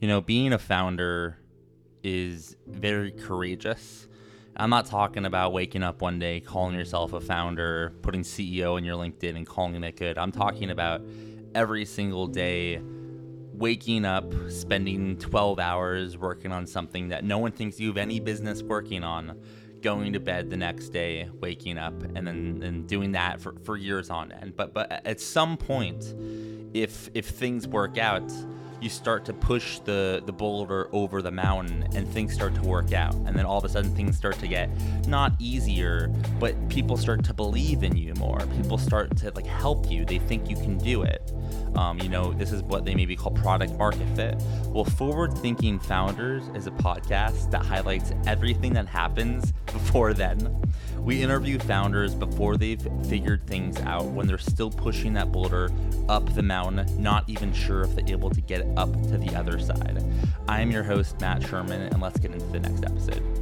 You know, being a founder is very courageous. I'm not talking about waking up one day, calling yourself a founder, putting CEO in your LinkedIn and calling it good. I'm talking about every single day waking up, spending 12 hours working on something that no one thinks you have any business working on, going to bed the next day, waking up, and then and doing that for, for years on end. But but at some point, if if things work out, you start to push the the boulder over the mountain and things start to work out. And then all of a sudden things start to get not easier but people start to believe in you more. People start to like help you. They think you can do it um, you know this is what they maybe call product market fit well forward thinking founders is a podcast that highlights everything that happens before then we interview founders before they've figured things out when they're still pushing that boulder up the mountain, not even sure if they're able to get up to the other side. I am your host, Matt Sherman, and let's get into the next episode.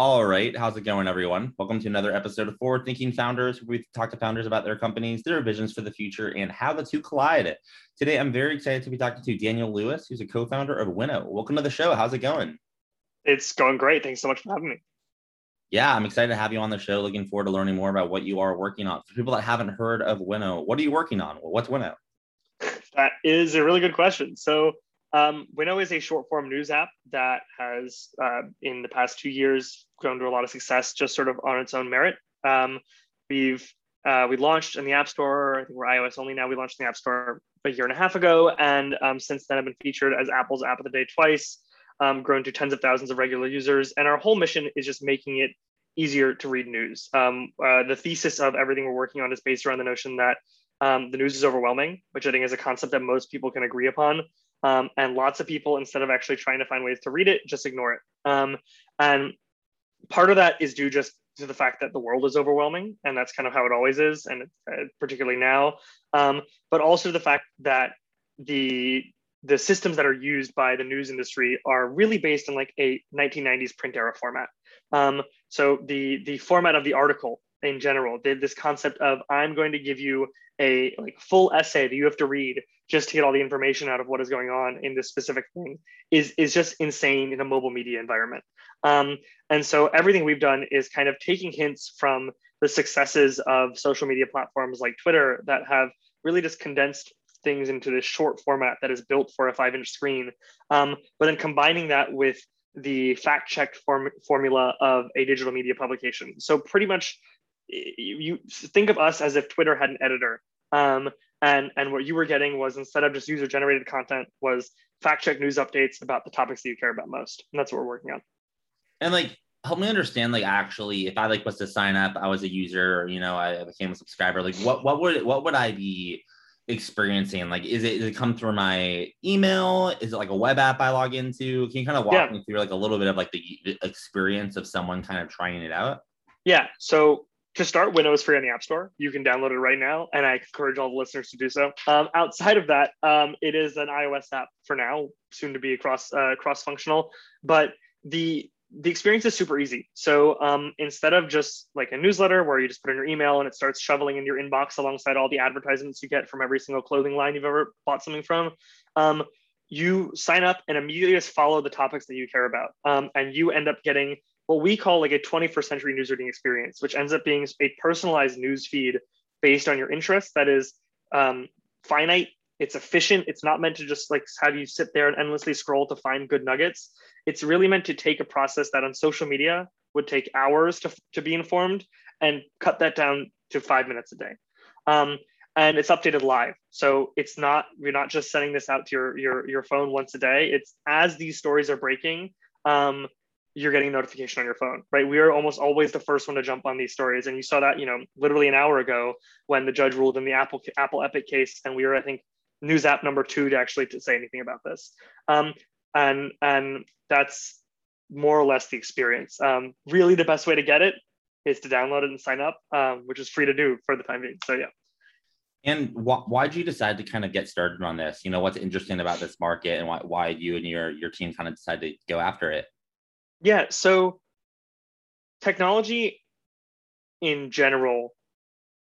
All right, how's it going, everyone? Welcome to another episode of Forward Thinking Founders. Where we talk to founders about their companies, their visions for the future, and how the two collide. Today, I'm very excited to be talking to Daniel Lewis, who's a co-founder of Winno. Welcome to the show. How's it going? It's going great. Thanks so much for having me. Yeah, I'm excited to have you on the show. Looking forward to learning more about what you are working on. For people that haven't heard of Winno, what are you working on? What's Winno? That is a really good question. So um, Winno is a short form news app that has, uh, in the past two years, grown to a lot of success just sort of on its own merit. Um, we've uh, we launched in the App Store. I think we're iOS only now. We launched in the App Store a year and a half ago, and um, since then, I've been featured as Apple's App of the Day twice. Um, grown to tens of thousands of regular users, and our whole mission is just making it easier to read news. Um, uh, the thesis of everything we're working on is based around the notion that um, the news is overwhelming, which I think is a concept that most people can agree upon. Um, and lots of people, instead of actually trying to find ways to read it, just ignore it. Um, and part of that is due just to the fact that the world is overwhelming, and that's kind of how it always is, and uh, particularly now. Um, but also the fact that the the systems that are used by the news industry are really based in like a 1990s print era format. Um, so the the format of the article in general did this concept of I'm going to give you a like full essay that you have to read just to get all the information out of what is going on in this specific thing is is just insane in a mobile media environment. Um, and so everything we've done is kind of taking hints from the successes of social media platforms like Twitter that have really just condensed things into this short format that is built for a five inch screen, um, but then combining that with the fact checked form- formula of a digital media publication. So pretty much you think of us as if Twitter had an editor. Um, and, and what you were getting was instead of just user generated content was fact check news updates about the topics that you care about most. And that's what we're working on. And like, help me understand, like, actually, if I like was to sign up, I was a user, you know, I became a subscriber, like what, what would, what would I be experiencing? Like, is it, does it come through my email? Is it like a web app I log into? Can you kind of walk yeah. me through like a little bit of like the experience of someone kind of trying it out? Yeah. So to start, Winno is free on the App Store. You can download it right now, and I encourage all the listeners to do so. Um, outside of that, um, it is an iOS app for now, soon to be cross uh, cross functional. But the the experience is super easy. So um, instead of just like a newsletter where you just put in your email and it starts shoveling in your inbox alongside all the advertisements you get from every single clothing line you've ever bought something from, um, you sign up and immediately just follow the topics that you care about, um, and you end up getting what we call like a 21st century news reading experience, which ends up being a personalized news feed based on your interests that is um, finite, it's efficient, it's not meant to just like have you sit there and endlessly scroll to find good nuggets. It's really meant to take a process that on social media would take hours to, to be informed and cut that down to five minutes a day. Um, and it's updated live. So it's not, you're not just sending this out to your, your, your phone once a day. It's as these stories are breaking, um, you're getting notification on your phone, right? We are almost always the first one to jump on these stories. And you saw that, you know, literally an hour ago when the judge ruled in the Apple Apple Epic case, and we were, I think, news app number two to actually to say anything about this. Um, and and that's more or less the experience. Um, really, the best way to get it is to download it and sign up, um, which is free to do for the time being. So yeah. And wh- why did you decide to kind of get started on this? You know, what's interesting about this market, and why why you and your your team kind of decided to go after it? Yeah. So technology in general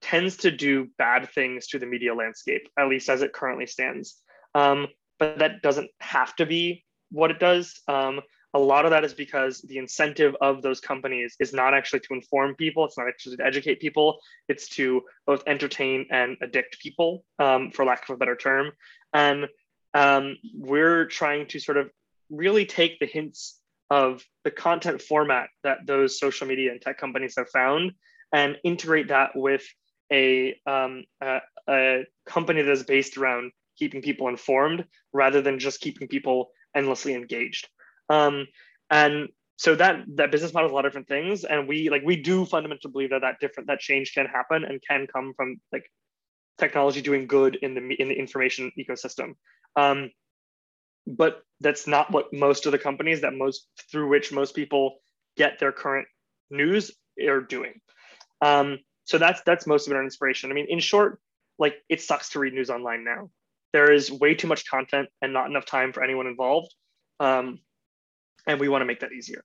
tends to do bad things to the media landscape, at least as it currently stands. Um, but that doesn't have to be what it does. Um, a lot of that is because the incentive of those companies is not actually to inform people, it's not actually to educate people, it's to both entertain and addict people, um, for lack of a better term. And um, we're trying to sort of really take the hints of the content format that those social media and tech companies have found and integrate that with a, um, a, a company that is based around keeping people informed rather than just keeping people endlessly engaged. Um, and so that that business model is a lot of different things, and we like we do fundamentally believe that that different that change can happen and can come from like technology doing good in the in the information ecosystem. Um, but that's not what most of the companies that most through which most people get their current news are doing. Um, so that's that's most of our inspiration. I mean, in short, like it sucks to read news online now. There is way too much content and not enough time for anyone involved, um, and we want to make that easier.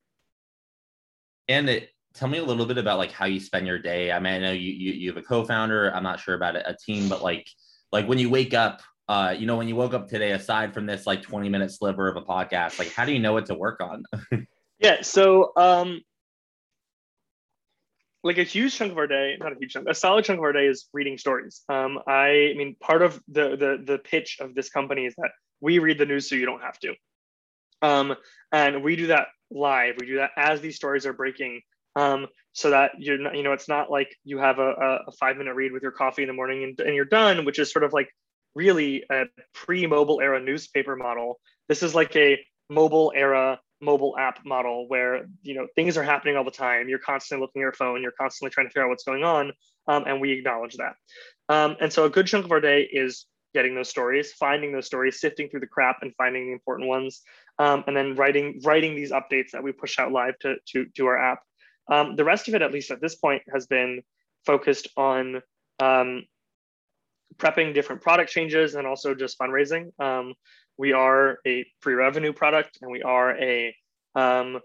And it, tell me a little bit about like how you spend your day. I mean, I know you you, you have a co-founder. I'm not sure about a, a team, but like like when you wake up, uh, you know, when you woke up today, aside from this like 20 minute sliver of a podcast, like how do you know what to work on? yeah. So um, like a huge chunk of our day, not a huge chunk, a solid chunk of our day is reading stories. Um, I, I mean, part of the, the the pitch of this company is that we read the news so you don't have to. Um, and we do that live. We do that as these stories are breaking, um, so that you're not, you know, it's not like you have a, a five minute read with your coffee in the morning and, and you're done, which is sort of like really a pre-mobile era newspaper model. This is like a mobile era mobile app model where you know things are happening all the time. You're constantly looking at your phone. You're constantly trying to figure out what's going on um, and we acknowledge that. Um, and so a good chunk of our day is getting those stories finding those stories sifting through the crap and finding the important ones um, and then writing writing these updates that we push out live to to, to our app. Um, the rest of it at least at this point has been focused on um, prepping different product changes and also just fundraising. Um, we are a pre-revenue product and we are a um,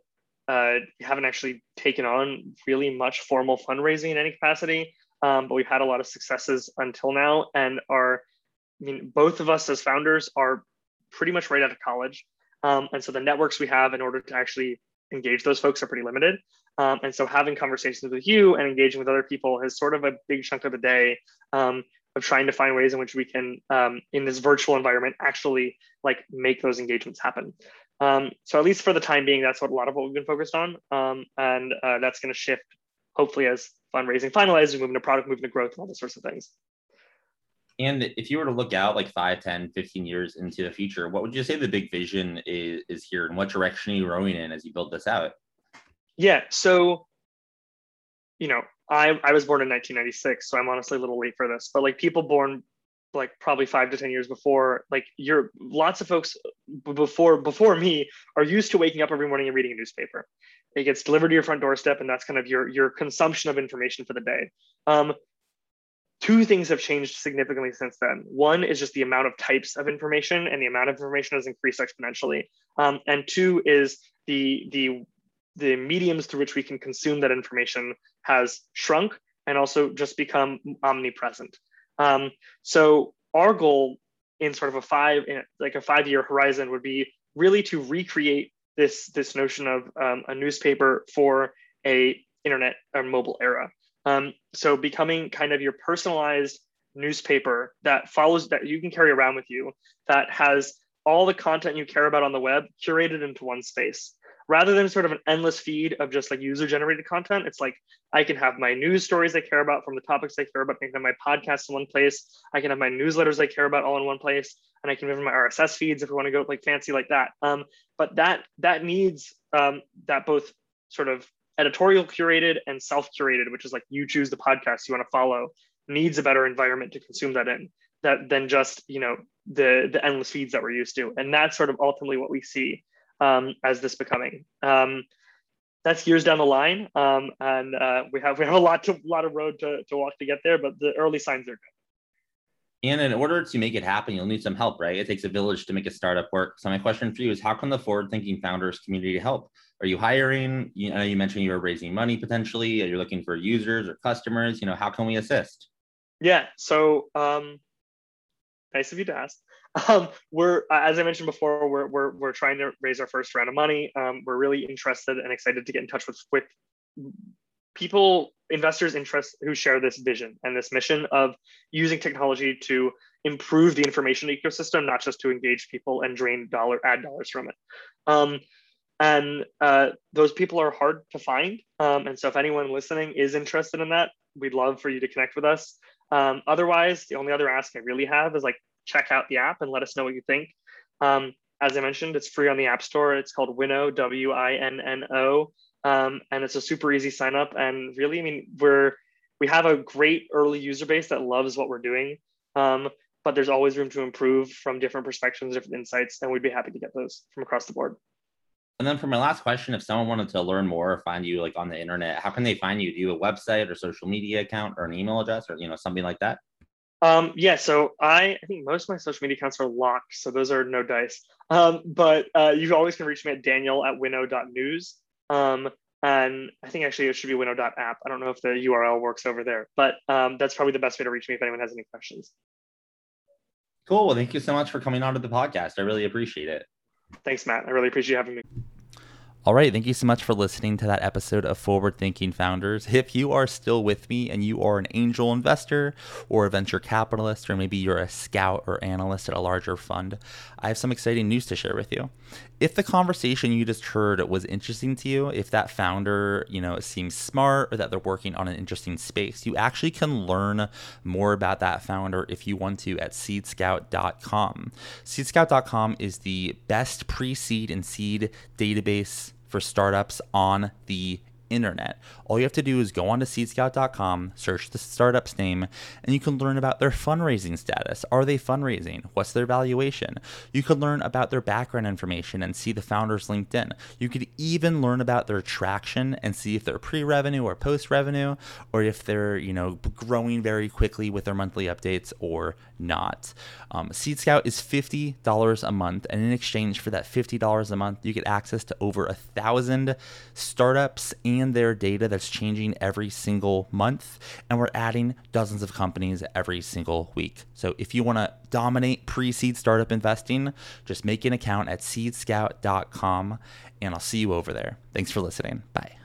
uh, haven't actually taken on really much formal fundraising in any capacity um, but we've had a lot of successes until now and are i mean both of us as founders are pretty much right out of college. Um, and so the networks we have in order to actually engage those folks are pretty limited. Um, and so having conversations with you and engaging with other people is sort of a big chunk of the day. Um, of trying to find ways in which we can um, in this virtual environment actually like make those engagements happen. Um, so at least for the time being that's what a lot of what we've been focused on. Um, and uh, that's going to shift hopefully as fundraising finalizes moving to product moving to growth and all those sorts of things. And if you were to look out like 5 10 15 years into the future what would you say the big vision is, is here and what direction are you rowing in as you build this out? Yeah so you know I, I was born in 1996, so I'm honestly a little late for this. But like people born like probably five to ten years before, like you're lots of folks before before me are used to waking up every morning and reading a newspaper. It gets delivered to your front doorstep, and that's kind of your your consumption of information for the day. Um, two things have changed significantly since then. One is just the amount of types of information, and the amount of information has increased exponentially. Um, and two is the the the mediums through which we can consume that information has shrunk and also just become omnipresent. Um, so our goal in sort of a five, like a five-year horizon, would be really to recreate this this notion of um, a newspaper for a internet or mobile era. Um, so becoming kind of your personalized newspaper that follows that you can carry around with you that has all the content you care about on the web curated into one space rather than sort of an endless feed of just like user generated content it's like i can have my news stories i care about from the topics i care about i can have my podcast in one place. I can have my newsletters i care about all in one place and i can have my rss feeds if we want to go like fancy like that. Um, but that that needs um, that both sort of editorial curated and self curated which is like you choose the podcast you want to follow needs a better environment to consume that in that than just you know the the endless feeds that we're used to. And that's sort of ultimately what we see um, as this becoming. Um, that's years down the line, um, and uh, we have we have a lot to lot of road to, to walk to get there, but the early signs are good. And in order to make it happen, you'll need some help, right? It takes a village to make a startup work. So my question for you is, how can the forward-thinking founders community help? are you hiring? You know, you mentioned you were raising money potentially. Are you looking for users or customers? You know, how can we assist? Yeah. So um, nice of you to ask. Um, we're as I mentioned before, we're, we're we're trying to raise our first round of money. Um, we're really interested and excited to get in touch with with people, investors, interest who share this vision and this mission of using technology to improve the information ecosystem, not just to engage people and drain dollar ad dollars from it. Um, and uh, those people are hard to find. Um, and so, if anyone listening is interested in that, we'd love for you to connect with us. Um, otherwise, the only other ask I really have is like check out the app and let us know what you think. Um, as I mentioned, it's free on the App Store. It's called Winno, W I N N O, um, and it's a super easy sign up. And really, I mean, we're we have a great early user base that loves what we're doing, um, but there's always room to improve from different perspectives, different insights, and we'd be happy to get those from across the board. And then for my last question, if someone wanted to learn more or find you like on the internet, how can they find you? Do you have a website or social media account or an email address or you know something like that? Um, yeah, so I, I think most of my social media accounts are locked, so those are no dice. Um, but uh, you always can reach me at daniel at winno.news. Um, and I think actually it should be winno.app. I don't know if the URL works over there, but um, that's probably the best way to reach me if anyone has any questions. Cool. Well, thank you so much for coming on to the podcast. I really appreciate it. Thanks, Matt. I really appreciate having me. All right. Thank you so much for listening to that episode of Forward Thinking Founders. If you are still with me and you are an angel investor or a venture capitalist, or maybe you're a scout or analyst at a larger fund, I have some exciting news to share with you. If the conversation you just heard was interesting to you, if that founder, you know, seems smart or that they're working on an interesting space, you actually can learn more about that founder if you want to at seedscout.com. Seedscout.com is the best pre-seed and seed database for startups on the internet. All you have to do is go onto seedscout.com, search the startup's name, and you can learn about their fundraising status. Are they fundraising? What's their valuation? You could learn about their background information and see the founder's LinkedIn. You could even learn about their traction and see if they're pre-revenue or post-revenue, or if they're, you know, growing very quickly with their monthly updates or not. Um, Seed Scout is $50 a month, and in exchange for that $50 a month, you get access to over a thousand startups and their data that's changing every single month. And we're adding dozens of companies every single week. So if you want to dominate pre seed startup investing, just make an account at seedscout.com, and I'll see you over there. Thanks for listening. Bye.